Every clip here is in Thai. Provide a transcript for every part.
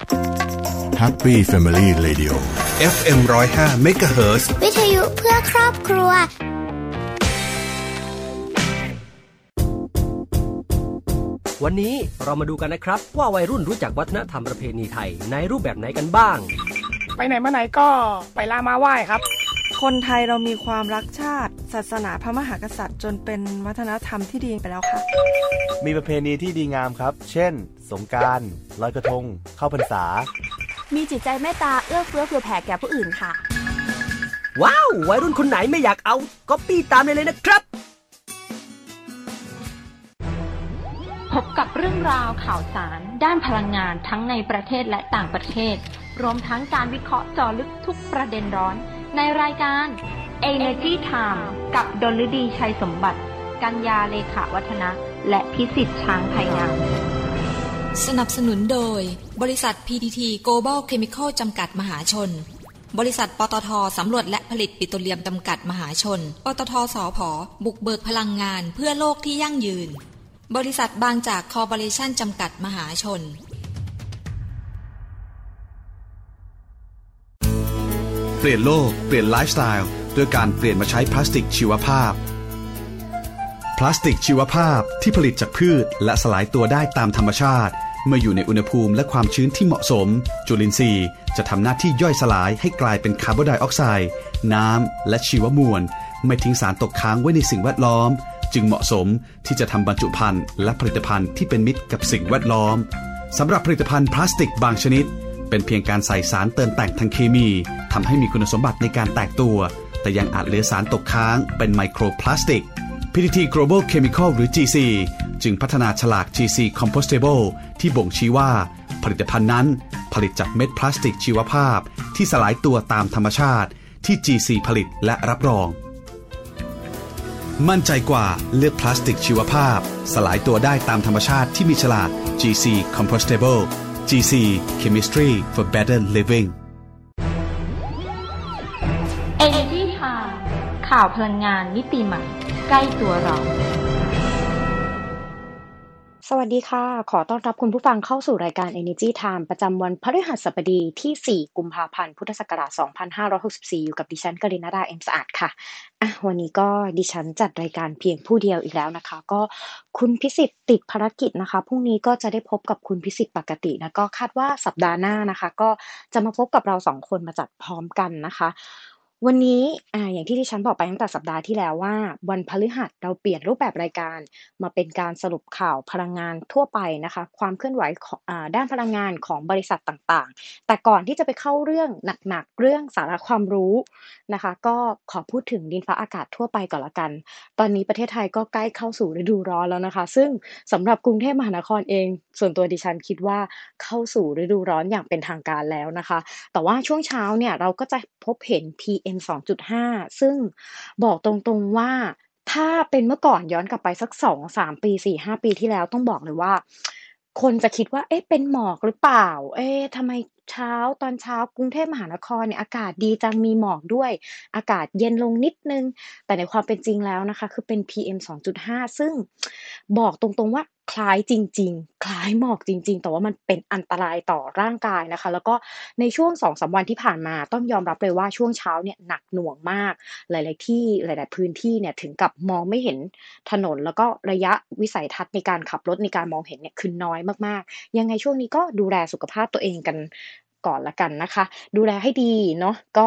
Happy Family Radio FM 105 MHz วิทยุเพื่อครอบครัววันนี้เรามาดูกันนะครับ ว่าวัยรุ่นรู้จักวัฒนธรรมประเพณีไทยในรูปแบบไหนกันบ้าง ไปไหนมาไหนก็ไปลามาไหว้ครับ คนไทยเรามีความรักชาติ ศาสนาพระมหากษัตริย์ จนเป็นวัฒนธรรมที่ดีไปแล้วค่ะ มีประเพณีที่ดีงามครับ เช่น สงการลอยกระทง เข้าพรรษา มีจิตใจเมตตาเอื้อเฟื้อเผื่อแผ่แก่ผู้อื่นค่ะ ว้าววัยรุ่นคนไหนไม่อยากเอาก็ปี้ตามเลยเลยนะครับ พบกับเรื่องราวข่าวสาร ด้านพลังงานทั้งในประเทศและต่างประเทศ รวมทั้งการวิเคราะห์เจาะลึกทุกประเด็นร้อน ในรายการ Energy Time กับดลฤดีชัยสมบัติ กัญญาเลขาวัฒนะ และพิสิทธิ์ช้างไพงามสนับสนุนโดย บริษัท PTT Global Chemical จำกัดมหาชน บริษัทปตทสำรวจและผลิตปิโตรเลียมจำกัดมหาชน ปตทสอพอบุกเบิกพลังงานเพื่อโลกที่ยั่งยืน บริษัทบางจากคอร์ปอเรชั่นจำกัดมหาชน เปลี่ยนโลก เปลี่ยนไลฟ์สไตล์ด้วยการเปลี่ยนมาใช้พลาสติกชีวภาพ พลาสติกชีวภาพที่ผลิตจากพืช และสลายตัวได้ตามธรรมชาติ เมื่ออยู่ในอุณหภูมิและความชื้นที่เหมาะสม จุลินทรีย์ จะทำหน้าที่ย่อยสลายให้กลายเป็นคาร์บอนไดออกไซด์น้ำ และชีวมวล ไม่ทิ้งสารตกค้างไว้ในสิ่งแวดล้อม จึงเหมาะสมที่จะทำบรรจุภัณฑ์และผลิตภัณฑ์ที่เป็นมิตรกับสิ่งแวดล้อมสำหรับผลิตภัณฑ์พลาสติกบางชนิด เป็นเพียงการใส่สารเติมแต่งทางเคมีทำให้มีคุณสมบัติในการแตกตัว แต่ยังอาจเหลือสารตกค้างเป็นไมโครพลาสติก PTT Global Chemical หรือ GC จึงพัฒนาฉลาก GC Compostable ที่บ่งชี้ว่า ผลิตภัณฑ์นั้นผลิตจากเม็ดพลาสติกชีวภาพ ที่สลายตัวตามธรรมชาติที่ GC ผลิตและรับรอง มั่นใจกว่าเลือกพลาสติกชีวภาพ สลายตัวได้ตามธรรมชาติที่มีฉลาก GC Compostable GC Chemistry for Better Living Energy Time ข่าวพลังงานมิติใหม่ ใกล้ตัวเรา สวัสดีค่ะ ขอต้อนรับคุณผู้ฟังเข้าสู่รายการ Energy Time ประจำวันพฤหัสบดีที่ 4 กุมภาพันธ์ พุทธศักราช 2564 อยู่กับดิฉันกรินาดาเอ็มสะอาดค่ะอะ วันนี้ก็ดิฉันจัดรายการเพียงผู้เดียวอีกแล้วนะคะ ก็คุณพิสิทธิ์ติดภารกิจนะคะ พรุ่งนี้ก็จะได้พบกับคุณพิสิทธิ์ปกตินะ ก็คาดว่าสัปดาห์หน้านะคะ ก็จะมาพบกับเราสองคนมาจัดพร้อมกันนะคะ วันนี้อ่าอย่างที่ที่ฉันบอกไปตั้งแต่สัปดาห์ที่แล้วว่า วันพฤหัสเราเปลี่ยนรูปแบบรายการ มาเป็นการสรุปข่าวพลังงานทั่วไปนะคะ ความเคลื่อนไหวของอ่าด้านพลังงานของบริษัทต่างๆ แต่ก่อนที่จะไปเข้าเรื่องหนักๆ เรื่องสาระความรู้นะคะ ก็ขอพูดถึงดินฟ้าอากาศทั่วไปก่อนละกัน ตอนนี้ประเทศไทยก็ใกล้เข้าสู่ฤดูร้อนแล้วนะคะ ซึ่งสำหรับกรุงเทพมหานครเอง ส่วนตัวดิฉันคิดว่าเข้าสู่ฤดูร้อนอย่างเป็นทางการแล้วนะคะ แต่ว่าช่วงเช้าเนี่ยเราก็จะพบเห็น PM 2.5 ซึ่งบอกตรงๆว่าถ้าเป็นเมื่อก่อนย้อนกลับไปสัก2-3ปี4-5ปีที่แล้วต้องบอกเลยว่า คนจะคิดว่า เอ๊ะเป็นหมอกหรือเปล่า เอ๊ะทำไม เช้าตอนเช้ากรุงเทพมหานครเนี่ยอากาศดีจังมีหมอกด้วย อากาศเย็นลงนิดนึง แต่ในความเป็นจริงแล้วนะคะ คือเป็น PM 2.5 ซึ่งบอกตรงๆว่าคล้ายจริง ๆ คล้ายหมอกจริง ๆ แต่ว่ามันเป็นอันตรายต่อร่างกายนะคะ แล้วก็ในช่วง2-3วันที่ผ่านมาต้องยอมรับเลยว่าช่วงเช้าเนี่ยหนักหน่วงมาก หลาย ๆ ที่หลาย ๆ พื้นที่เนี่ยถึงกับมองไม่เห็นถนน แล้วก็ระยะวิสัยทัศน์ในการขับรถในการมองเห็นเนี่ยคือน้อยมาก ๆ ยังไงช่วงนี้ก็ดูแลสุขภาพตัวเองกัน ก่อนละกันนะคะ ดูแลให้ดีเนาะก็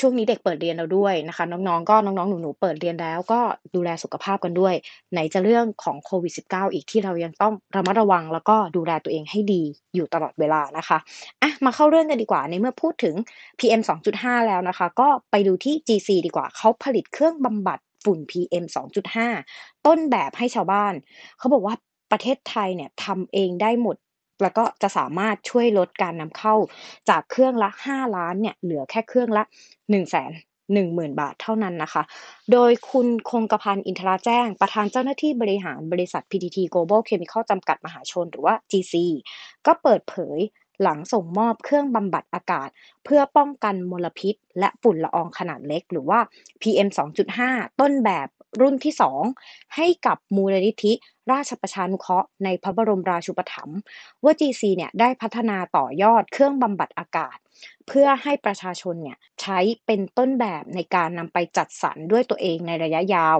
ช่วงนี้เด็กเปิดเรียนแล้วด้วยนะคะ น้องๆ ก็น้องๆ หนูๆ เปิดเรียนแล้วก็ดูแลสุขภาพกันด้วย ไหนจะเรื่องของโควิด -19 อีกที่เรายังต้องระมัดระวังแล้วก็ดูแลตัวเองให้ดีอยู่ตลอดเวลานะคะอะมาเข้าเรื่องกันดีกว่าในเมื่อพูดถึง PM 2.5 แล้วนะคะ ก็ไปดูที่ GC ดีกว่าเขาผลิตเครื่องบำบัดฝุ่น PM 2.5 ต้นแบบให้ชาวบ้าน เขาบอกว่าประเทศไทยเนี่ยทำเองได้หมด แล้วก็จะสามารถช่วยลดการนำเข้าจากเครื่องละ 5 ล้านเนี่ยเหลือแค่เครื่องละ 1 0 0 0 0แสนหนึ่งหมื่นบาทเท่านั้นนะคะ โดยคุณคงกระพันอินทราแจ้ง ประธานเจ้าหน้าที่บริหารบริษัท PTT Global Chemical จำกัดมหาชนหรือว่า GC ก็เปิดเผยหลังส่งมอบเครื่องบำบัดอากาศ เพื่อป้องกันมลพิษ และฝุ่นละอองขนาดเล็ก หรือว่า PM 2.5 ต้นแบบ รุ่นที่สองให้กับมูลนิธิราชประชานุเคราะห์ในพระบรมราชูปถัมภ์ว่า GC เนี่ยได้พัฒนาต่อยอดเครื่องบำบัดอากาศ เพื่อให้ประชาชนเนี่ยใช้เป็นต้นแบบในการนำไปจัดสรรด้วยตัวเองในระยะยาว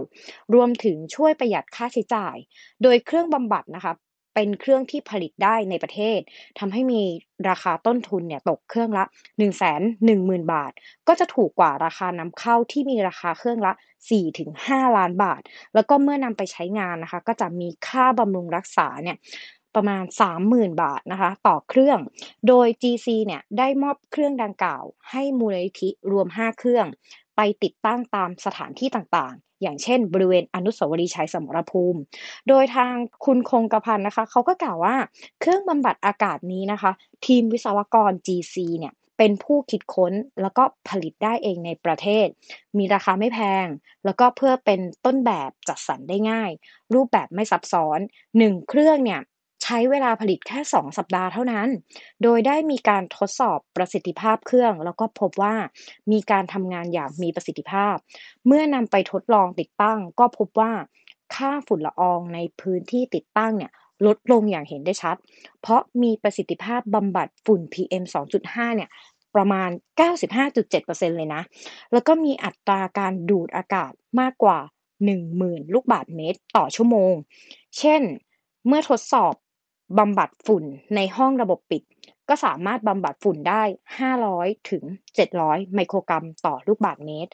รวมถึงช่วยประหยัดค่าใช้จ่าย โดยเครื่องบำบัดนะคะ เป็นเครื่องที่ผลิตได้ในประเทศทำให้มีราคาต้นทุนเนี่ยตกเครื่องละ 1 1 0 0 0 0 บาท ก็จะถูกกว่าราคานำเข้าที่มีราคาเครื่องละ 4-5 ล้านบาท แล้วก็เมื่อนำไปใช้งานนะคะ ก็จะมีค่าบำรุงรักษาเนี่ยประมาณ 30,000 บาทนะคะต่อเครื่อง โดย GC เนี่ยได้มอบเครื่องดังกล่าว ให้มูลนิธิรวม 5 เครื่อง ไปติดตั้งตามสถานที่ต่าง อย่างเช่น บริเวณอนุสาวรีย์ชัยสมรภูมิ โดยทางคุณคงกระพันนะคะเขาก็กล่าวว่าเครื่องบำบัดอากาศนี้นะคะ ทีมวิศวกร GC เนี่ยเป็นผู้คิดค้นแล้วก็ผลิตได้เองในประเทศ มีราคาไม่แพง แล้วก็เพื่อเป็นต้นแบบจัดสรรได้ง่าย รูปแบบไม่ซับซ้อน 1 เครื่องเนี่ย ใช้เวลาผลิตแค่ 2 สัปดาห์เท่านั้น โดยได้มีการทดสอบประสิทธิภาพเครื่อง แล้วก็พบว่ามีการทำงานอย่างมีประสิทธิภาพ เมื่อนำไปทดลองติดตั้ง ก็พบว่าค่าฝุ่นละอองในพื้นที่ติดตั้งเนี่ยลดลงอย่างเห็นได้ชัด เพราะมีประสิทธิภาพบำบัดฝุ่น PM 2.5 เนี่ยประมาณ 95.7%เลยนะ แล้วก็มีอัตราการดูดอากาศมากกว่า 10,000 ลูกบาศก์เมตรต่อชั่วโมง เช่น เมื่อทดสอบ บำบัดฝุ่นในห้องระบบปิด ก็สามารถบำบัดฝุ่นได้ 500 ถึง 700 ไมโครกรัมต่อลูกบาศก์เมตร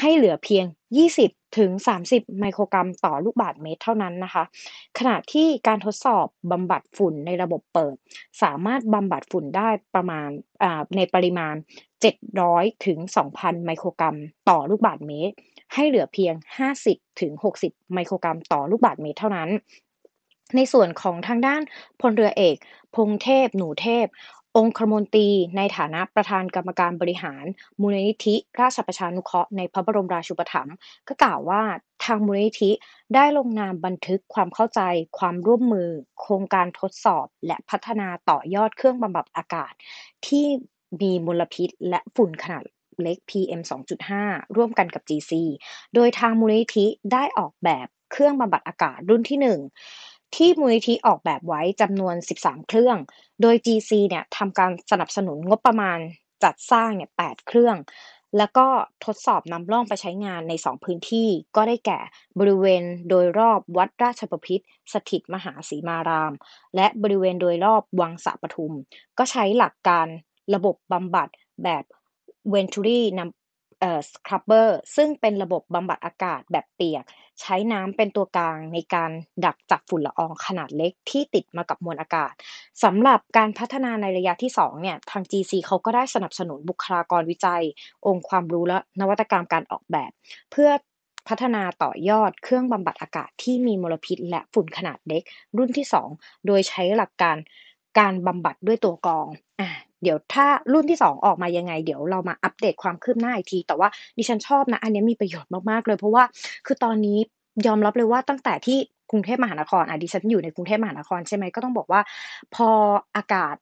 ให้เหลือเพียง 20 ถึง 30 ไมโครกรัมต่อลูกบาศก์เมตรเท่านั้นนะคะ ขณะที่การทดสอบบำบัดฝุ่นในระบบเปิด สามารถบำบัดฝุ่นได้ประมาณในปริมาณ 700 ถึง 2,000 ไมโครกรัมต่อลูกบาศก์เมตร ให้เหลือเพียง 50 ถึง 60 ไมโครกรัมต่อลูกบาศก์เมตรเท่านั้น ในส่วนของทางด้านพลเรือเอก พงเทพ หนูเทพ องคมนตรี ในฐานะประธานกรรมการบริหาร มูลนิธิ ราชประชานุเคราะห์ในพระบรมราชูปถัมภ์ก็กล่าวว่าทางมูลนิธิได้ลงนามบันทึกความเข้าใจ ความร่วมมือ โครงการทดสอบ และพัฒนาต่อยอดเครื่องบำบัดอากาศ ที่มีมลพิษ และฝุ่นขนาดเล็ก PM 2.5 ร่วมกันกับ GC โดยทางมูลนิธิได้ออกแบบเครื่องบำบัดอากาศรุ่นที่ 1 ที่มูลนิธิออกแบบไว้จำนวน 13 เครื่อง โดย GC เนี่ยทำการสนับสนุนงบประมาณจัดสร้างเนี่ย8เครื่อง แล้วก็ทดสอบนำร่องไปใช้งานใน 2 พื้นที่ก็ได้แก่บริเวณโดยรอบวัดราชประพิษสถิตมหาศรีมาราม และบริเวณโดยรอบวังสะปทุม ก็ใช้หลักการระบบบำบัดแบบเวนทูรี่นำ เอ่อสครับเบอร์ซึ่งเป็นระบบบำบัดอากาศแบบเปียก ใช้น้ำเป็นตัวกลางในการดักจับฝุ่นละอองขนาดเล็กที่ติดมากับมวลอากาศสำหรับการพัฒนาในระยะที่ 2 เนี่ย ทาง GC เขาก็ได้สนับสนุนบุคลากรวิจัย องค์ความรู้และนวัตกรรมการออกแบบ เพื่อพัฒนาต่อยอดเครื่องบำบัดอากาศที่มีมลพิษ และฝุ่นขนาดเล็ก รุ่นที่ 2 โดยใช้หลักการการบำบัดด้วยตัวกรองอะ เดี๋ยวถ้ารุ่นที่ 2 ออกมายังไง เดี๋ยวเรามาอัปเดตความคืบหน้าอีกที แต่ว่าดิฉันชอบนะ อันนี้มีประโยชน์มากๆเลย เพราะว่าคือตอนนี้ยอมรับเลยว่าตั้งแต่ที่กรุงเทพมหานครอะดิฉันอยู่ในกรุงเทพมหานครใช่ไหมก็ต้องบอกว่า พออากาศ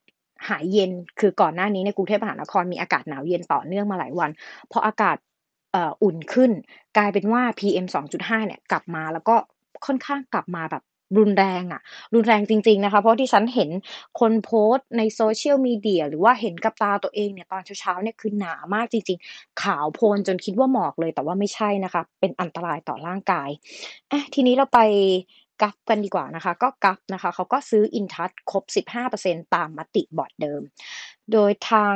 หายเย็นคือก่อนหน้านี้ในกรุงเทพมหานครมีอากาศหนาวเย็นต่อเนื่องมาหลายวันพออากาศอุ่นขึ้น กลายเป็นว่า PM 2.5เนี่ยกลับมาแล้วก็ค่อนข้างกลับมาแบบ รุนแรงอะรุนแรงจริง ๆนะคะ เพราะที่ฉันเห็นคนโพสต์ในโซเชียลมีเดียหรือว่าเห็นกับตาตัวเองเนี่ยตอนเช้าๆเนี่ยคือหนามากจริง ๆ ขาวโพลนจนคิดว่าหมอกเลยแต่ว่าไม่ใช่นะคะ เป็นอันตรายต่อร่างกายอะทีนี้เราไปกัฟกันดีกว่านะคะ ก็กัฟนะคะเขาก็ซื้ออินทัชครบ 15%ตามมติบอร์ดเดิม โดยทาง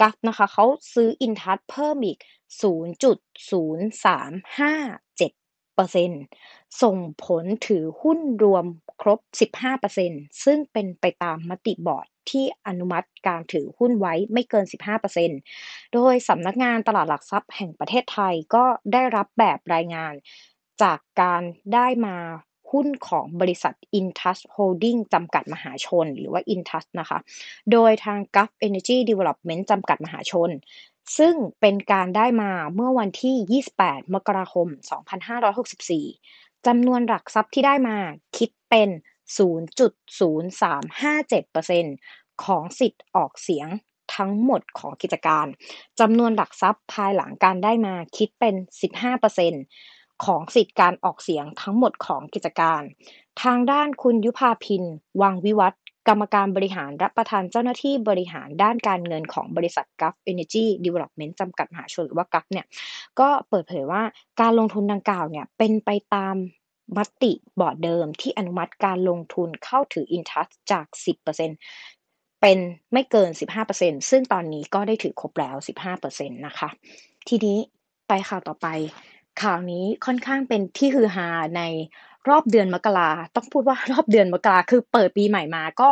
กัฟนะคะเขาซื้ออินทัชเพิ่มอีก 0.0357% ส่งผลถือหุ้นรวมครบ 15%ซึ่งเป็นไปตามมติบอร์ดที่อนุมัติการถือหุ้นไว้ไม่เกิน 15%โดยสำนักงานตลาดหลักทรัพย์แห่งประเทศไทยก็ได้รับแบบรายงานจากการได้มาหุ้นของบริษัท Intouch Holding จำกัดมหาชน หรือว่า Intouch นะคะ โดยทาง Gulf Energy Development จำกัดมหาชน ซึ่งเป็นการได้มาเมื่อวันที่ 28 มกราคม 2564 จำนวนหลักทรัพย์ที่ได้มาคิดเป็น 0.0357%ของสิทธิ์ออกเสียงทั้งหมดของกิจการ จำนวนหลักทรัพย์ภายหลังการได้มาคิดเป็น 15%ของสิทธิการออกเสียงทั้งหมดของกิจการ ทางด้านคุณยุพาพิน วังวิวัฒ กรรมการบริหารและประธานเจ้าหน้าที่บริหารด้านการเงินของบริษัท Gulf Energy Development จำกัดมหาชนหรือว่า Gulf เนี่ยก็เปิดเผยว่าการลงทุนดังกล่าวเนี่ยเป็นไปตามมติบอร์ดเดิมที่อนุมัติการลงทุนเข้าถืออินทัสจาก 10%เป็นไม่เกิน 15%ซึ่งตอนนี้ก็ได้ถือครบแล้ว 15%นะคะ ทีนี้ไปข่าวต่อไป ข่าวนี้ค่อนข้างเป็นที่ฮือฮาในรอบเดือนมกราต้องพูดว่ารอบเดือนมกราคือเปิดปีใหม่มา ก็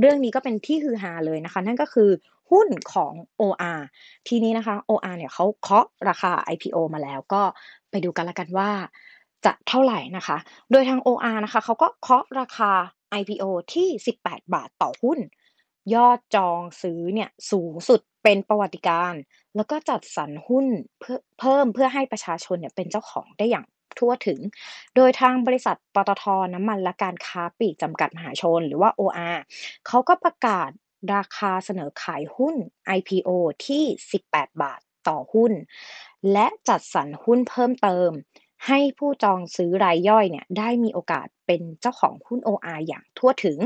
เรื่องนี้ก็เป็นที่ฮือฮาเลยนะคะ นั่นก็คือหุ้นของ OR ทีนี้นะคะ OR เนี่ยเขาเคาะราคา IPO มาแล้วก็ไปดูกันละกันว่าจะเท่าไหร่นะคะ โดยทาง OR นะคะเขาก็เคาะราคา IPO ที่ 18 บาทต่อหุ้น ยอดจองซื้อเนี่ยสูงสุด เป็นประวัติการ แล้วก็จัดสรรหุ้นเพิ่มเพื่อให้ประชาชนเนี่ยเป็นเจ้าของได้อย่างทั่วถึง โดยทางบริษัทปตทน้ำมันและการค้าปลีกจำกัดมหาชน หรือว่า OR เขาก็ประกาศราคาเสนอขายหุ้น IPO ที่ 18 บาทต่อหุ้น และจัดสรรหุ้นเพิ่มเติม ให้ผู้จองซื้อรายย่อยเนี่ยได้มีโอกาสเป็นเจ้าของหุ้น OR อย่างทั่วถึง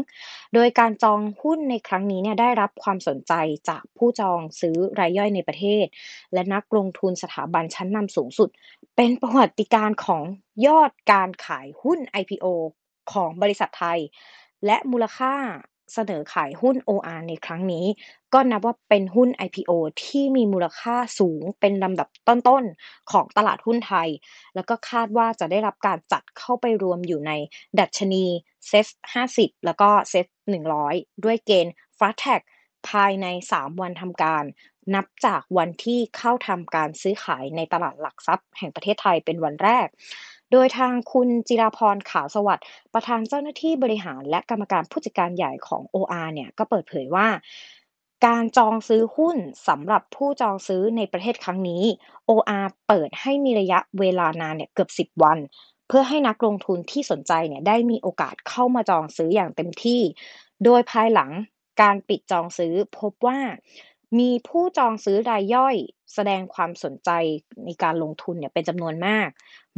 โดยการจองหุ้นในครั้งนี้เนี่ยได้รับความสนใจจากผู้จองซื้อรายย่อยในประเทศ และนักลงทุนสถาบันชั้นนำสูงสุด เป็นประวัติการของยอดการขายหุ้น IPO ของบริษัทไทย และมูลค่า เสนอขายหุ้น OR ในครั้งนี้ ก็นับว่าเป็นหุ้น IPO ที่มีมูลค่าสูงเป็นลำดับต้นๆ ของตลาดหุ้นไทย แล้วก็คาดว่าจะได้รับการจัดเข้าไปรวมอยู่ในดัชนีเซ็ต50 แล้วก็เซ็ต100 ด้วยเกณฑ์ Fast Tag ภายใน 3 วันทำการ นับจากวันที่เข้าทำการซื้อขายในตลาดหลักทรัพย์แห่งประเทศไทยเป็นวันแรก โดยทางคุณจิราพรขาวสวัสดิ์ประธานเจ้าหน้าที่บริหาร และกรรมการผู้จัดการใหญ่ของ OR เนี่ยก็เปิดเผยว่า การจองซื้อหุ้นสำหรับผู้จองซื้อในประเทศครั้งนี้ OR เปิดให้มีระยะเวลานานเนี่ยเกือบ 10 วัน เพื่อให้นักลงทุนที่สนใจเนี่ยได้มีโอกาสเข้ามาจองซื้ออย่างเต็มที่ โดยภายหลังการปิดจองซื้อพบว่า มีผู้จองซื้อรายย่อย แสดงความสนใจในการลงทุนเนี่ยเป็นจำนวนมาก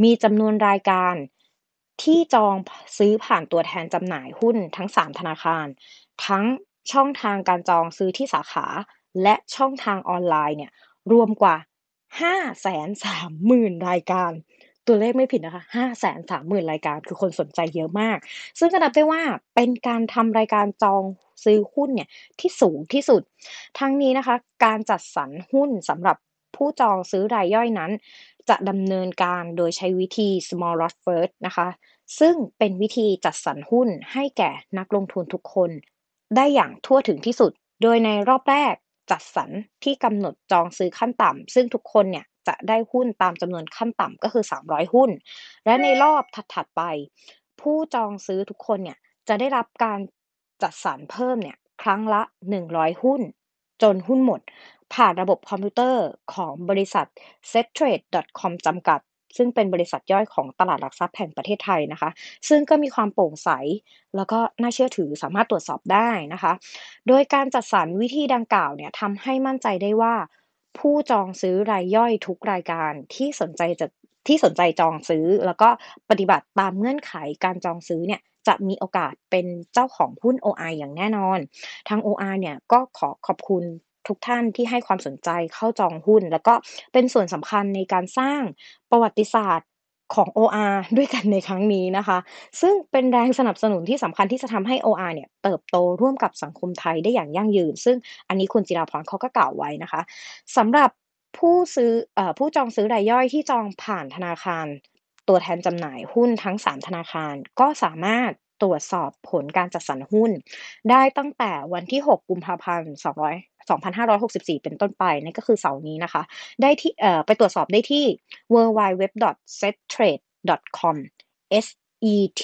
มีจำนวนรายการที่จองซื้อผ่านตัวแทนจำหน่ายหุ้นทั้ง 3 ธนาคาร ทั้งช่องทางการจองซื้อที่สาขา และช่องทางออนไลน์เนี่ยรวมกว่า 5 3 0 0 0 0 รายการ ตัวเลขไม่ผิดนะคะห้าแสนสามหมื่นรายการคือคนสนใจเยอะมาก ซึ่งก็นับได้ว่าเป็นการทำรายการจองซื้อหุ้นเนี่ยที่สูงที่สุด ทั้งนี้นะคะ การจัดสรรหุ้นสำหรับผู้จองซื้อรายย่อยนั้น จะดำเนินการโดยใช้วิธี small lot first นะคะ ซึ่งเป็นวิธีจัดสรรหุ้นให้แก่นักลงทุนทุกคน ได้อย่างทั่วถึงที่สุด โดยในรอบแรกจัดสรรที่กำหนดจองซื้อขั้นต่ำซึ่งทุกคนเนี่ย จะได้หุ้นตามจำนวนขั้นต่ำก็คือ 300 หุ้น และในรอบถัดๆไป ผู้จองซื้อทุกคนเนี่ยจะได้รับการจัดสรรเพิ่มเนี่ยครั้งละ 100 หุ้น จนหุ้นหมด ผ่านระบบคอมพิวเตอร์ของบริษัท settrade.com จำกัด ซึ่งเป็นบริษัทย่อยของตลาดหลักทรัพย์แห่งประเทศไทยนะคะ ซึ่งก็มีความโปร่งใส แล้วก็น่าเชื่อถือสามารถตรวจสอบได้นะคะ โดยการจัดสรรวิธีดังกล่าวเนี่ยทำให้มั่นใจได้ว่า ผู้จองซื้อรายย่อยทุกรายการที่สนใจจะที่สนใจจองซื้อ แล้วก็ปฏิบัติตามเงื่อนไขการจองซื้อเนี่ยจะมีโอกาสเป็นเจ้าของหุ้น OI อย่างแน่นอน ทาง OR เนี่ยก็ขอขอบคุณทุกท่านที่ให้ความสนใจเข้าจองหุ้น แล้วก็เป็นส่วนสำคัญในการสร้างประวัติศาสตร์ ของ OR ด้วยกันในครั้งนี้นะคะ ซึ่งเป็นแรงสนับสนุนที่สำคัญที่จะทำให้ OR เนี่ยเติบโตร่วมกับสังคมไทยได้อย่างยั่งยืน ซึ่งอันนี้คุณจิราพรเขาก็กล่าวไว้นะคะสำหรับผู้ซื้ออผู้จองซื้อรายย่อยที่จองผ่านธนาคาร ตัวแทนจำหน่ายหุ้นทั้ง 3 ธนาคาร ก็สามารถตรวจสอบผลการจัดสรรหุ้น ได้ตั้งแต่วันที่ 6 กุมภาพันธ์ 2564 เป็นต้นไปนั่นก็คือเสาร์นี้นะคะ ได้ที่เอ่อไปตรวจสอบได้ที่ www.settrade.com s e t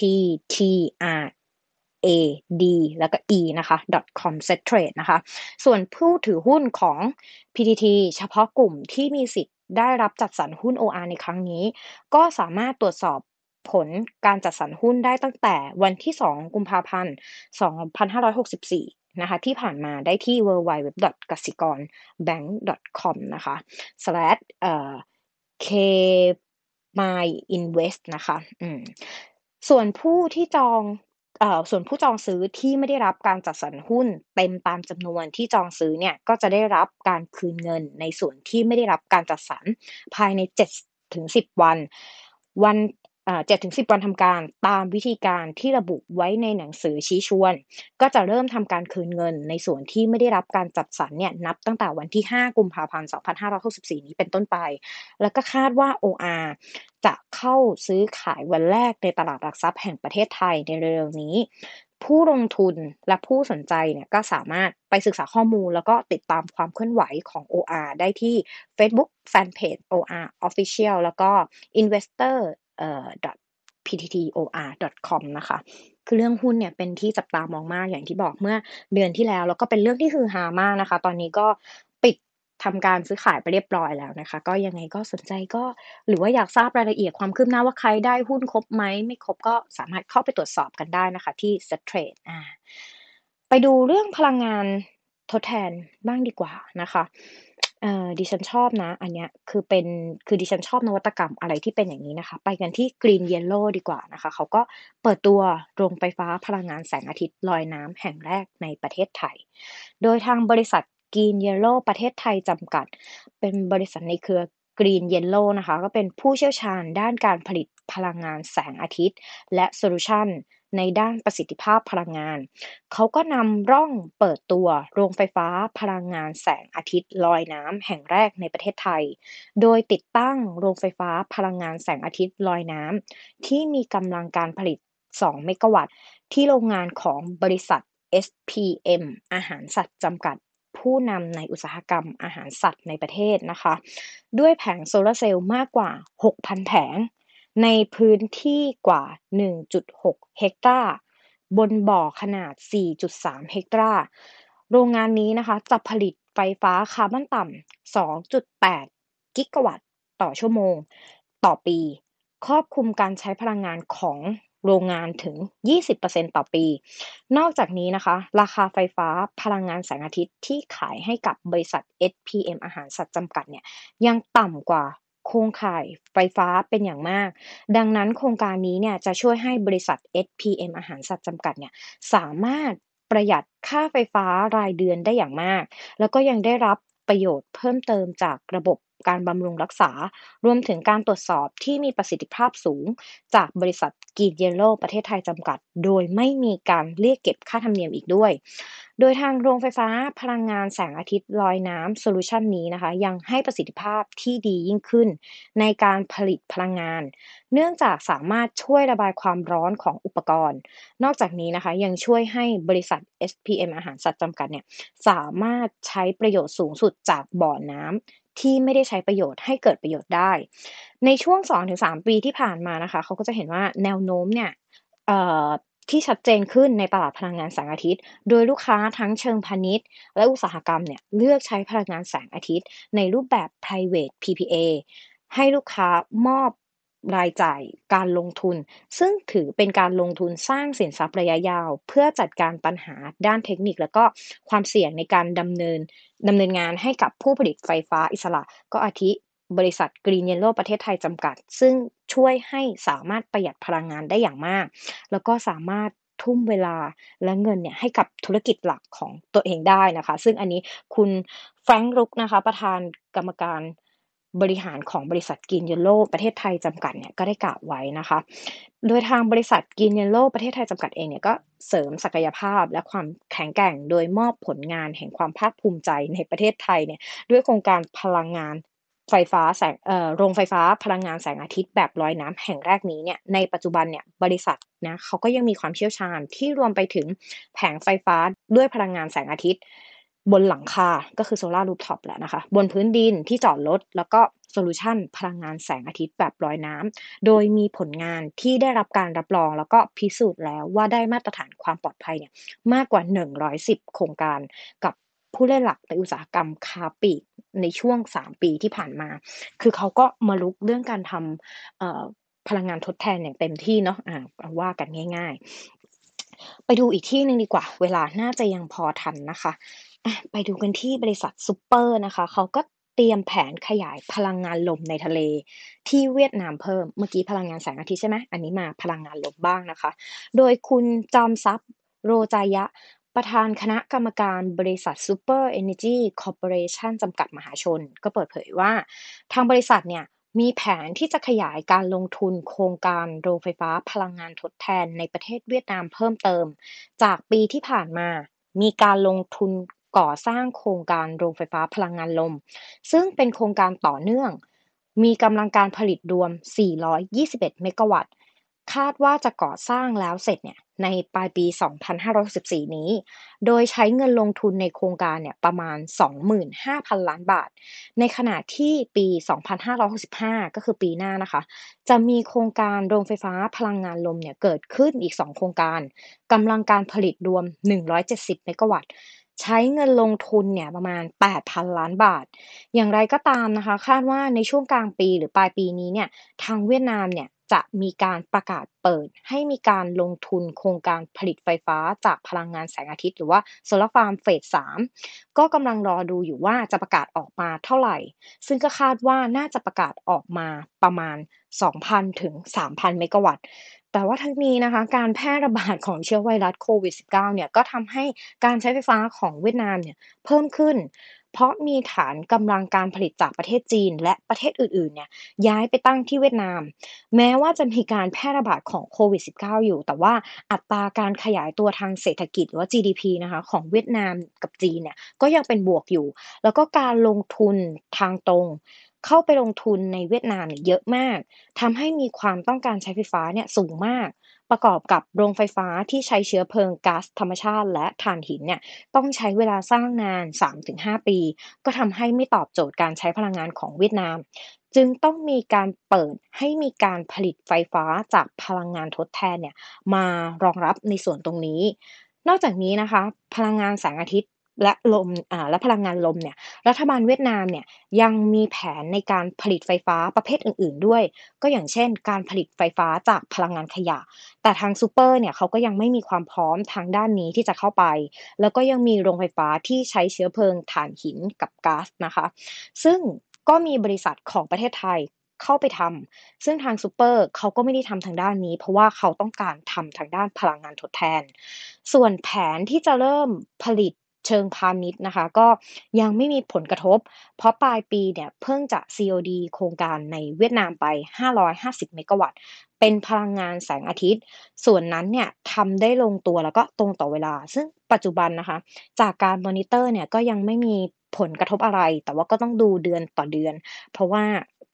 t r a d แล้วก็ e นะคะ .com settrade นะคะ ส่วนผู้ถือหุ้นของ PTT เฉพาะกลุ่มที่มีสิทธิ์ได้รับจัดสรรหุ้น OR ในครั้งนี้ ก็สามารถตรวจสอบผลการจัดสรรหุ้นได้ตั้งแต่วันที่ 2 กุมภาพันธ์ 2564 นะคะที่ผ่านมาได้ที่ www. กสิกร bank.com นะคะ slash เอ่อ k My Invest นะคะอืมส่วนผู้ที่จองเอ่อส่วนผู้จองซื้อที่ไม่ได้รับการจัดสรรหุ้นเต็มตามจำนวนที่จองซื้อเนี่ยก็จะได้รับการคืนเงินในส่วนที่ไม่ได้รับการจัดสรรภายใน7ถึง10 วัน วัน เจ็ดถึงสิบวันทำการตามวิธีการที่ระบุไว้ในหนังสือชี้ชวน ก็จะเริ่มทำการคืนเงินในส่วนที่ไม่ได้รับการจัดสรรเนี่ยนับตั้งแต่วันที่ 5 กุมภาพันธ์ 2564 นี้เป็นต้นไป แล้วก็คาดว่า OR จะเข้าซื้อขายวันแรกในตลาดหลักทรัพย์แห่งประเทศไทยในเร็วๆนี้ ผู้ลงทุนและผู้สนใจเนี่ยก็สามารถไปศึกษาข้อมูลแล้วก็ติดตามความเคลื่อนไหวของ OR ได้ที่ Facebook Fanpage OR Official แล้วก็ Investor pttor.com นะคะ คือเรื่องหุ้นเนี่ยเป็นที่จับตามองมากอย่างที่บอกเมื่อเดือนที่แล้ว แล้วก็เป็นเรื่องที่ฮือฮามากนะคะ ตอนนี้ก็ปิดทำการซื้อขายไปเรียบร้อยแล้วนะคะ ก็ยังไงก็สนใจก็ หรือว่าอยากทราบรายละเอียดความคืบหน้าว่าใครได้หุ้นครบไหม ไม่ครบก็สามารถเข้าไปตรวจสอบกันได้นะคะ ที่ s t r a d e อ่าไปดูเรื่องพลังงานทดแทนบ้างดีกว่านะคะ เอ่อดิฉันชอบนะ อันเนี้ยคือเป็นคือดิฉันชอบนวัตกรรมอะไรที่เป็นอย่างนี้นะคะ ไปกันที่ Green Yellow ดีกว่านะคะ เขาก็เปิดตัวโรงไฟฟ้าพลังงานแสงอาทิตย์ลอยน้ำแห่งแรกในประเทศไทย โดยทางบริษัท Green Yellow ประเทศไทยจำกัด เป็นบริษัทในเครือ Green Yellow นะคะ ก็เป็นผู้เชี่ยวชาญด้านการผลิตพลังงานแสงอาทิตย์ และโซลูชัน ในด้านประสิทธิภาพพลังงาน เขาก็นำร่องเปิดตัวโรงไฟฟ้าพลังงานแสงอาทิตย์ลอยน้ำแห่งแรกในประเทศไทย โดยติดตั้งโรงไฟฟ้าพลังงานแสงอาทิตย์ลอยน้ำที่มีกำลังการผลิต 2 เมกะวัตต์ ที่โรงงานของบริษัท SPM อาหารสัตว์จำกัดผู้นำในอุตสาหกรรมอาหารสัตว์ในประเทศนะคะ ด้วยแผงโซลาเซลล์มากกว่า 6,000 แผง ในพื้นที่กว่า 1.6 เฮกตาร์ บนบ่อขนาด 4.3 เฮกตาร์ โรงงานนี้นะคะจะผลิตไฟฟ้าคาร์บอนต่ำ 2.8 กิกะวัตต์ต่อชั่วโมง ต่อปี ครอบคลุมการใช้พลังงานของโรงงานถึง 20%ต่อปี นอกจากนี้นะคะ ราคาไฟฟ้าพลังงานแสงอาทิตย์ที่ขายให้กับบริษัท SPM อาหารสัตว์จำกัดเนี่ยยังต่ำกว่า โครงข่ายไฟฟ้าเป็นอย่างมาก ดังนั้นโครงการนี้เนี่ยจะช่วยให้บริษัท SPM อาหารสัตว์จำกัดเนี่ยสามารถประหยัดค่าไฟฟ้ารายเดือนได้อย่างมาก แล้วก็ยังได้รับประโยชน์เพิ่มเติมจากระบบ การบำรุงรักษา รวมถึงการตรวจสอบที่มีประสิทธิภาพสูง จากบริษัทกีเยลโลประเทศไทยจำกัด โดยไม่มีการเรียกเก็บค่าธรรมเนียมอีกด้วย โดยทางโรงไฟฟ้าพลังงานแสงอาทิตย์ลอยน้ำโซลูชันนี้นะคะ ยังให้ประสิทธิภาพที่ดียิ่งขึ้น ในการผลิตพลังงาน เนื่องจากสามารถช่วยระบายความร้อนของอุปกรณ์ นอกจากนี้นะคะยังช่วยให้บริษัท SPM อาหารสัตว์จำกัดเนี่ยสามารถใช้ประโยชน์สูงสุดจากบ่อน้ำ ที่ไม่ได้ใช้ประโยชน์ให้เกิดประโยชน์ได้ ในช่วง 2-3 ปีที่ผ่านมานะคะเขาก็จะเห็นว่าแนวโน้มเนี่ยที่ชัดเจนขึ้นในตลาดพลังงานแสงอาทิตย์ โดยลูกค้าทั้งเชิงพาณิชย์ และอุตสาหกรรมเนี่ยเลือกใช้พลังงานแสงอาทิตย์ ในรูปแบบ private PPA ให้ลูกค้ามอบ รายจ่ายการลงทุน ซึ่งถือเป็นการลงทุนสร้างสินทรัพย์ระยะยาว เพื่อจัดการปัญหาด้านเทคนิค และก็ความเสี่ยงในการดำเนินดำเนินงานให้กับผู้ผลิตไฟฟ้าอิสระ ก็อาทิบริษัท Green Yellow ประเทศไทยจำกัด ซึ่งช่วยให้สามารถประหยัดพลังงานได้อย่างมาก แล้วก็สามารถทุ่มเวลาและเงินเนี่ยให้กับธุรกิจหลักของตัวเองได้นะคะ ซึ่งอันนี้คุณแฟรงค์รุกนะคะ ประธานกรรมการ บริหารของบริษัท Green Yellow ประเทศไทยจำกัดเนี่ยก็ได้กล่าวไว้นะคะ โดยทางบริษัท Green Yellow ประเทศไทยจำกัดเองเนี่ยก็เสริมศักยภาพและความแข็งแกร่ง โดยมอบผลงานแห่งความภาคภูมิใจในประเทศไทยเนี่ยด้วยโครงการพลังงานไฟฟ้าแสงเอ่อโรงไฟฟ้าพลังงานแสงอาทิตย์แบบลอยน้ำแห่งแรกนี้เนี่ยในปัจจุบันเนี่ยบริษัทนะเขาก็ยังมีความเชี่ยวชาญที่รวมไปถึงแผงไฟฟ้าด้วยพลังงานแสงอาทิตย์ บนหลังคา ก็คือ solar rooftop แหละนะคะ บนพื้นดินที่จอดรถ แล้วก็โซลูชันพลังงานแสงอาทิตย์แบบลอยน้ำ โดยมีผลงานที่ได้รับการรับรอง แล้วก็พิสูจน์แล้วว่าได้มาตรฐานความปลอดภัยเนี่ยมากกว่า 110 โครงการกับผู้เล่นหลักในอุตสาหกรรมคาปีกในช่วง 3 ปีที่ผ่านมา คือเขาก็มาลุกเรื่องการทำพลังงานทดแทนอย่างเต็มที่เนาะะว่ากันง่าย ๆ ไปดูอีกที่หนึ่งดีกว่า เวลาน่าจะยังพอทันนะคะ ไปดูกันที่บริษัทซูเปอร์นะคะ เขาก็เตรียมแผนขยายพลังงานลมในทะเล ที่เวียดนามเพิ่ม เมื่อกี้พลังงานแสงอาทิตย์ใช่ไหมอันนี้มาพลังงานลมบ้างนะคะ โดยคุณจอมทรัพย์โรจายะประธานคณะกรรมการบริษัท Super Energy Corporation จำกัดมหาชน ก็เปิดเผยว่า ทางบริษัทเนี่ยมีแผนที่จะขยายการลงทุนโครงการโรงไฟฟ้าพลังงานทดแทนในประเทศเวียดนามเพิ่มเติม จากปีที่ผ่านมามีการลงทุน ก่อสร้างโครงการโรงไฟฟ้าพลังงานลม ซึ่งเป็นโครงการต่อเนื่อง มีกำลังการผลิตรวม 421 เมกะวัตต์ คาดว่าจะก่อสร้างแล้วเสร็จเนี่ยในปลายปี 2564 นี้ โดยใช้เงินลงทุนในโครงการเนี่ยประมาณ 25,000 ล้านบาท ในขณะที่ปี 2565 ก็คือปีหน้านะคะ จะมีโครงการโรงไฟฟ้าพลังงานลมเนี่ยเกิดขึ้นอีก 2 โครงการ กำลังการผลิตรวม 170 เมกะวัตต์ ใช้เงินลงทุนเนี่ยประมาณ 8,000 ล้านบาท อย่างไรก็ตามนะคะ คาดว่าในช่วงกลางปีหรือปลายปีนี้เนี่ยทางเวียดนามเนี่ยจะมีการประกาศเปิดให้มีการลงทุนโครงการผลิตไฟฟ้าจากพลังงานแสงอาทิตย์ หรือว่าโซลาร์ฟาร์มเฟสสามก็กำลังรอดูอยู่ว่าจะประกาศออกมาเท่าไหร่ ซึ่งก็คาดว่าน่าจะประกาศออกมาประมาณ 2,000 ถึง 3,000 เมกะวัตต์ แต่ว่าทั้งนี้นะคะ การแพร่ระบาดของเชื้อไวรัสโควิด -19 เนี่ยก็ทำให้การใช้ไฟฟ้าของเวียดนามเนี่ยเพิ่มขึ้น เพราะมีฐานกำลังการผลิตจากประเทศจีน และประเทศอื่นๆเนี่ยย้ายไปตั้งที่เวียดนาม แม้ว่าจะมีการแพร่ระบาดของโควิด -19 อยู่ แต่ว่าอัตราการขยายตัวทางเศรษฐกิจหรือว่า GDP นะคะของเวียดนามกับจีนเนี่ยก็ยังเป็นบวกอยู่ แล้วก็การลงทุนทางตรง เข้าไปลงทุนในเวียดนามเนี่ยเยอะมากทำให้มีความต้องการใช้ไฟฟ้าเนี่ยสูงมาก ประกอบกับโรงไฟฟ้าที่ใช้เชื้อเพลิงก๊าซธรรมชาติและถ่านหินเนี่ยต้องใช้เวลาสร้างนาน 3-5 ปี ก็ทำให้ไม่ตอบโจทย์การใช้พลังงานของเวียดนาม จึงต้องมีการเปิดให้มีการผลิตไฟฟ้าจากพลังงานทดแทนเนี่ยมารองรับในส่วนตรงนี้นอกจากนี้นะคะ พลังงานแสงอาทิตย์ และลมอ่าและพลังงานลมเนี่ยรัฐบาลเวียดนามเนี่ยยังมีแผนในการผลิตไฟฟ้าประเภทอื่น ๆ ด้วย ก็อย่างเช่น การผลิตไฟฟ้าจากพลังงานขยะ แต่ทางซูเปอร์เนี่ยเขาก็ยังไม่มีความพร้อมทางด้านนี้ที่จะเข้าไป แล้วก็ยังมีโรงไฟฟ้าที่ใช้เชื้อเพลิงถ่านหินกับก๊าซนะคะ ซึ่งก็มีบริษัทของประเทศไทยเข้าไปทำซึ่งทางซูเปอร์เขาก็ไม่ได้ทำทางด้านนี้ เพราะว่าเขาต้องการทำทางด้านพลังงานทดแทน ส่วนแผนที่จะเริ่มผลิต เชิงพาณิชย์นะคะ ก็ยังไม่มีผลกระทบ เพราะปลายปีเนี่ยเพิ่งจะ COD โครงการในเวียดนามไป 550 เมกะวัตต์ เป็นพลังงานแสงอาทิตย์ ส่วนนั้นเนี่ยทำได้ลงตัวแล้วก็ตรงต่อเวลา ซึ่งปัจจุบันนะคะ จากการมอนิเตอร์เนี่ยก็ยังไม่มีผลกระทบอะไร แต่ว่าก็ต้องดูเดือนต่อเดือน เพราะว่า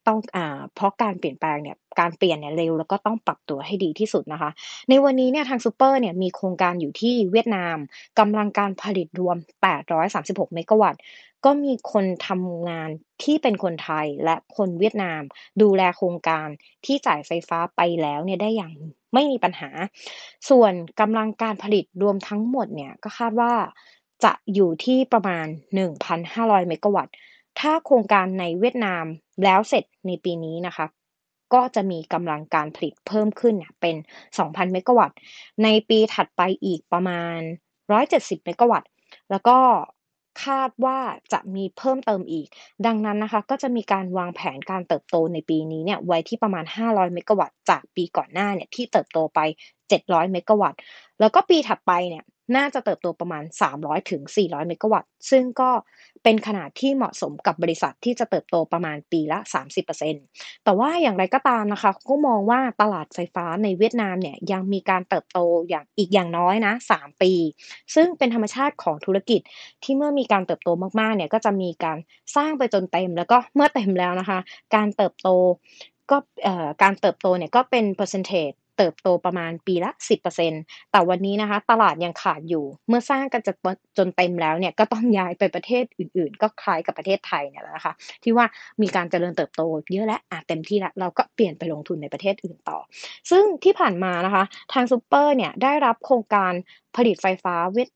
ต้องอ่าเพราะการเปลี่ยนแปลงเนี่ยการเปลี่ยนเนี่ยเร็วแล้วก็ต้องปรับตัวให้ดีที่สุดนะคะ ในวันนี้เนี่ยทางซูเปอร์เนี่ยมีโครงการอยู่ที่เวียดนามกำลังการผลิตรวม 836 เมกะวัตต์ ก็มีคนทำงานที่เป็นคนไทยและคนเวียดนาม ดูแลโครงการที่จ่ายไฟฟ้าไปแล้วเนี่ยได้อย่างไม่มีปัญหา ส่วนกำลังการผลิตรวมทั้งหมดเนี่ยก็คาดว่าจะอยู่ที่ประมาณ 1,500 เมกะวัตต์ ถ้าโครงการในเวียดนามแล้วเสร็จในปีนี้นะคะ ก็จะมีกำลังการผลิตเพิ่มขึ้นเป็น 2,000 เมกะวัตต์ ในปีถัดไปอีกประมาณ 170 เมกะวัตต์ แล้วก็คาดว่าจะมีเพิ่มเติมอีก ดังนั้นนะคะ ก็จะมีการวางแผนการเติบโตในปีนี้เนี่ยไว้ที่ประมาณ 500 เมกะวัตต์ จากปีก่อนหน้าเนี่ยที่เติบโตไป 700 เมกะวัตต์ แล้วก็ปีถัดไปเนี่ย น่าจะเติบโตประมาณ 300ถึง400 เมกะวัตต์ ซึ่งก็เป็นขนาดที่เหมาะสมกับบริษัทที่จะเติบโตประมาณปีละ 30%แต่ว่าอย่างไรก็ตามนะคะก็มองว่าตลาดไฟฟ้าในเวียดนามเนี่ยยังมีการเติบโตอย่างอีกอย่างน้อยนะ 3 ปี ซึ่งเป็นธรรมชาติของธุรกิจที่เมื่อมีการเติบโตมากๆเนี่ยก็จะมีการสร้างไปจนเต็ม แล้วก็เมื่อเต็มแล้วนะคะ การเติบโตก็การเติบโตเนี่ยก็เป็น percentage เติบโตประมาณปีละ 10%แต่วันนี้นะคะ ตลาดยังขาดอยู่ เมื่อสร้างกันจะจนเต็มแล้วเนี่ยก็ต้องย้ายไปประเทศอื่น ๆ ก็คล้ายกับประเทศไทยเนี่ยแหละนะคะที่ว่ามีการเจริญเติบโตเยอะและอะเต็มที่แล้วเราก็เปลี่ยนไปลงทุนในประเทศอื่นต่อ ซึ่งที่ผ่านมานะคะ ทางซูเปอร์เนี่ยได้รับโครงการผลิตไฟฟ้าเวท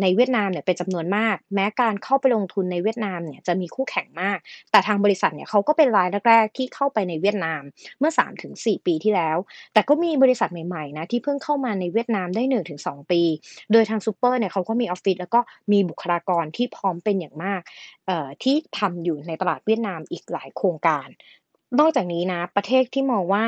ในเวียดนามเนี่ยเป็นจำนวนมาก แม้การเข้าไปลงทุนในเวียดนามเนี่ยจะมีคู่แข่งมาก แต่ทางบริษัทเนี่ยเขาก็เป็นรายแรกๆที่เข้าไปในเวียดนามเมื่อ 3-4 ปีที่แล้ว แต่ก็มีบริษัทใหม่ๆนะที่เพิ่งเข้ามาในเวียดนามได้ 1-2 ปี โดยทางซูเปอร์เนี่ยเขาก็มีออฟฟิศแล้วก็มีบุคลากรที่พร้อมเป็นอย่างมากที่ทำอยู่ในตลาดเวียดนามอีกหลายโครงการ นอกจากนี้นะประเทศที่มองว่า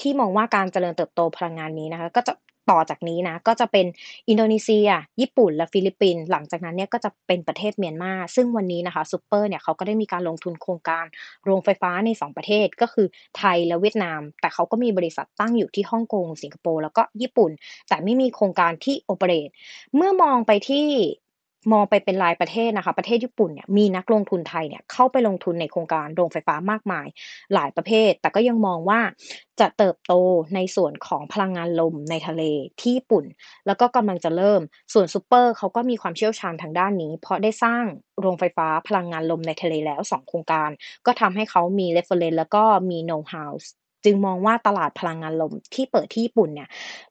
ที่มองว่าการเจริญเติบโตพลังงานนี้นะคะก็จะ ต่อจากนี้นะก็จะเป็นอินโดนีเซีย ญี่ปุ่นและฟิลิปปินส์หลังจากนั้นเนี่ยก็จะเป็นประเทศเมียนมา ซึ่งวันนี้นะคะซูเปอร์เนี่ยเขาก็ได้มีการลงทุนโครงการโรงไฟฟ้าใน 2 ประเทศก็คือไทยและเวียดนาม แต่เขาก็มีบริษัทตั้งอยู่ที่ฮ่องกงสิงคโปร์แล้วก็ญี่ปุ่น แต่ไม่มีโครงการที่ operate เมื่อมองไปที่ มองไปเป็นรายประเทศนะคะ ประเทศญี่ปุ่นเนี่ยมีนักลงทุนไทยเนี่ยเข้าไปลงทุนในโครงการโรงไฟฟ้ามากมาย หลายประเภท แต่ก็ยังมองว่าจะเติบโตในส่วนของพลังงานลมในทะเลที่ญี่ปุ่น แล้วก็กำลังจะเริ่มส่วนซูเปอร์เขาก็มีความเชี่ยวชาญทางด้านนี้ เพราะได้สร้างโรงไฟฟ้าพลังงานลมในทะเลแล้ว 2 โครงการ ก็ทำให้เขามี reference แล้วก็มีโน้ตฮาวส์จึงมองว่าตลาดพลังงานลมที่เปิดที่ญี่ปุ่นเนี่ย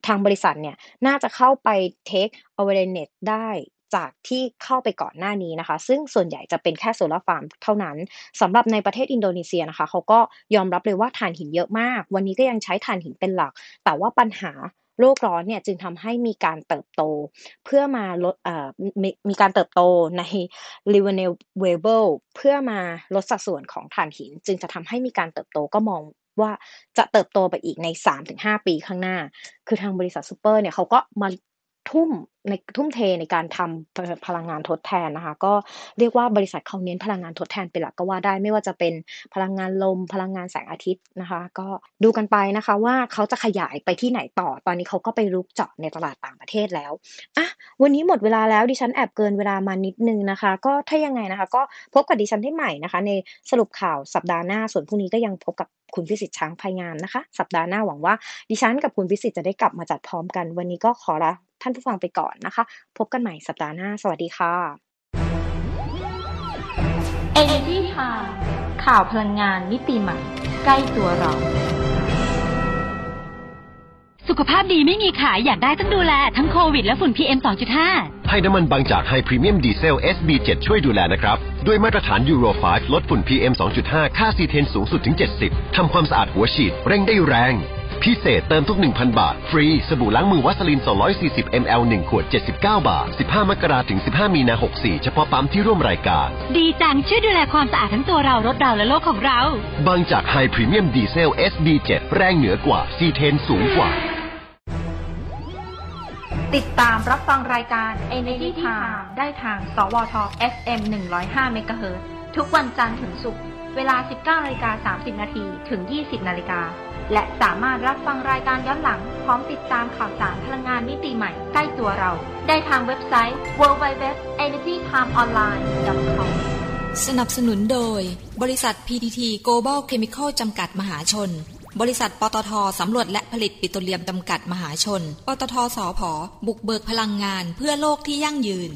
ทางบริษัทเนี่ยน่าจะเข้าไป take awareness ได้ จากที่เข้าไปก่อนหน้านี้นะคะ ซึ่งส่วนใหญ่จะเป็นแค่โซลาร์ฟาร์มเท่านั้นสำหรับในประเทศอินโดนีเซียนะคะเขาก็ยอมรับเลยว่าถ่านหินเยอะมาก วันนี้ก็ยังใช้ถ่านหินเป็นหลัก แต่ว่าปัญหาโลกร้อนเนี่ยจึงทำให้มีการเติบโต เพื่อมาลดเอ่อมมีการเติบโตใน renewable เพื่อมาลดสัดส่วนของถ่านหิน จึงจะทำให้มีการเติบโตก็มองว่าจะเติบโตไปอีกใน 3-5 ปีข้างหน้า คือทางบริษัทซูเปอร์เนี่ยเขาก็มา ทุ่มในทุ่มเทในการทำพลังงานทดแทนนะคะ ก็เรียกว่าบริษัทเขาเน้นพลังงานทดแทนเป็นหลักก็ว่าได้ไม่ว่าจะเป็นพลังงานลม พลังงานแสงอาทิตย์นะคะ ก็ดูกันไปนะคะว่าเขาจะขยายไปที่ไหนต่อ ตอนนี้เขาก็ไปรุกเจาะในตลาดต่างประเทศแล้วอะวันนี้หมดเวลาแล้วดิฉันแอบเกินเวลามานิดนึงนะคะ ก็ถ้ายังไงนะคะ ก็พบกับดิฉันได้ใหม่นะคะ ในสรุปข่าวสัปดาห์หน้าส่วนพรุ่งนี้ก็ยังพบกับคุณพิสิทธิ์ช้างพายงามนะคะ สัปดาห์หน้าหวังว่า ดิฉันกับคุณพิสิทธิ์จะได้กลับมาจัดพร้อมกัน วันนี้ก็ขอลา ท่านผู้ฟังไปก่อนนะคะ พบกันใหม่สัปดาห์หน้า สวัสดีค่ะ Energy Time ข่าวพลังงานมิติใหม่ ใกล้ตัวเราสุขภาพดีไม่มีขายอยากได้ต้องดูแล ทั้งโควิดและฝุ่น PM 2.5 ให้น้ำมันบางจากไฮพรีเมียมดีเซล SB7 ช่วยดูแลนะครับ ด้วยมาตรฐานยูโร 5 ลดฝุ่น PM 2.5 ค่าซีเทนสูงสุดถึง 70 ทำความสะอาดหัวฉีด เร่งได้แรง พิเศษเติมทุก 1,000 บาท ฟรี สบู่ล้างมือวัสลิน 240 ml 1 ขวด 79 บาท 15 มกราถึง 15 มีนา 64 เฉพาะปั๊มที่ร่วมรายการ ดีจัง ช่วยดูแลความสะอาดทั้งตัวเรา รถเราและโลกของเรา บางจากไฮพรีเมียมดีเซล SB7 แรงเหนือกว่าซีเทนสูงกว่า ติดตามรับฟังรายการ Energy Time ได้ทาง สวท FM 105 MHz ทุกวันจันทร์ถึงศุกร์เวลา 19นาฬิกา30 นาทีถึง 20นาฬิกา และสามารถรับฟังรายการย้อนหลัง พร้อมติดตามข่าวสารพลังงานมิติใหม่ใกล้ตัวเรา ได้ทางเว็บไซต์ www.energytimeonline.com สนับสนุนโดย บริษัท PTT Global Chemical จำกัดมหาชน บริษัทปตทสำรวจและผลิตปิโตรเลียมจำกัดมหาชน ปตทสอพอบุกเบิกพลังงานเพื่อโลกที่ยั่งยืน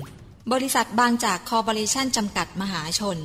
บริษัทบางจากคอร์ปอเรชั่นจำกัดมหาชน